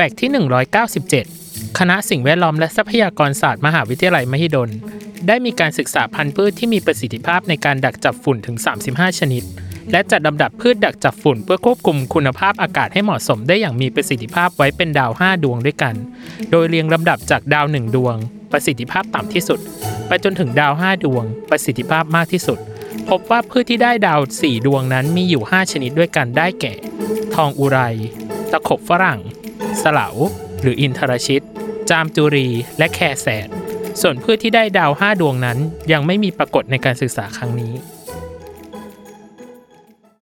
ฟกต์ที่ 197 คณะสิ่งแวดล้อมและทรัพยากรศาสตร์มหาวิทยาลัยมหิดล ได้มีการศึกษาพันธุ์พืชที่มีประสิทธิภาพในการดักจับฝุ่นถึง 35 ชนิด และจัดลำดับพืชดักจับฝุ่นเพื่อควบคุมคุณภาพอากาศให้เหมาะสมได้อย่างมีประสิทธิภาพไว้เป็นดาว 5 ดวงด้วยกัน โดยเรียงลำดับจากดาว 1 ดวง ประสิทธิภาพต่ำที่สุด ไปจนถึงดาว 5 ดวง ประสิทธิภาพมากที่สุด พบว่าพืชที่ได้ดาว 4 ดวงนั้นมีอยู่ 5 ชนิดด้วยกันได้แก่ ทองอุไรตะขบฝรั่ง สลาหรืออินทรชิต จามจุรี และแคแสดส่วนพืชที่ได้ดาว5ดวงนั้นยังไม่มีปรากฏในการศึกษาครั้งนี้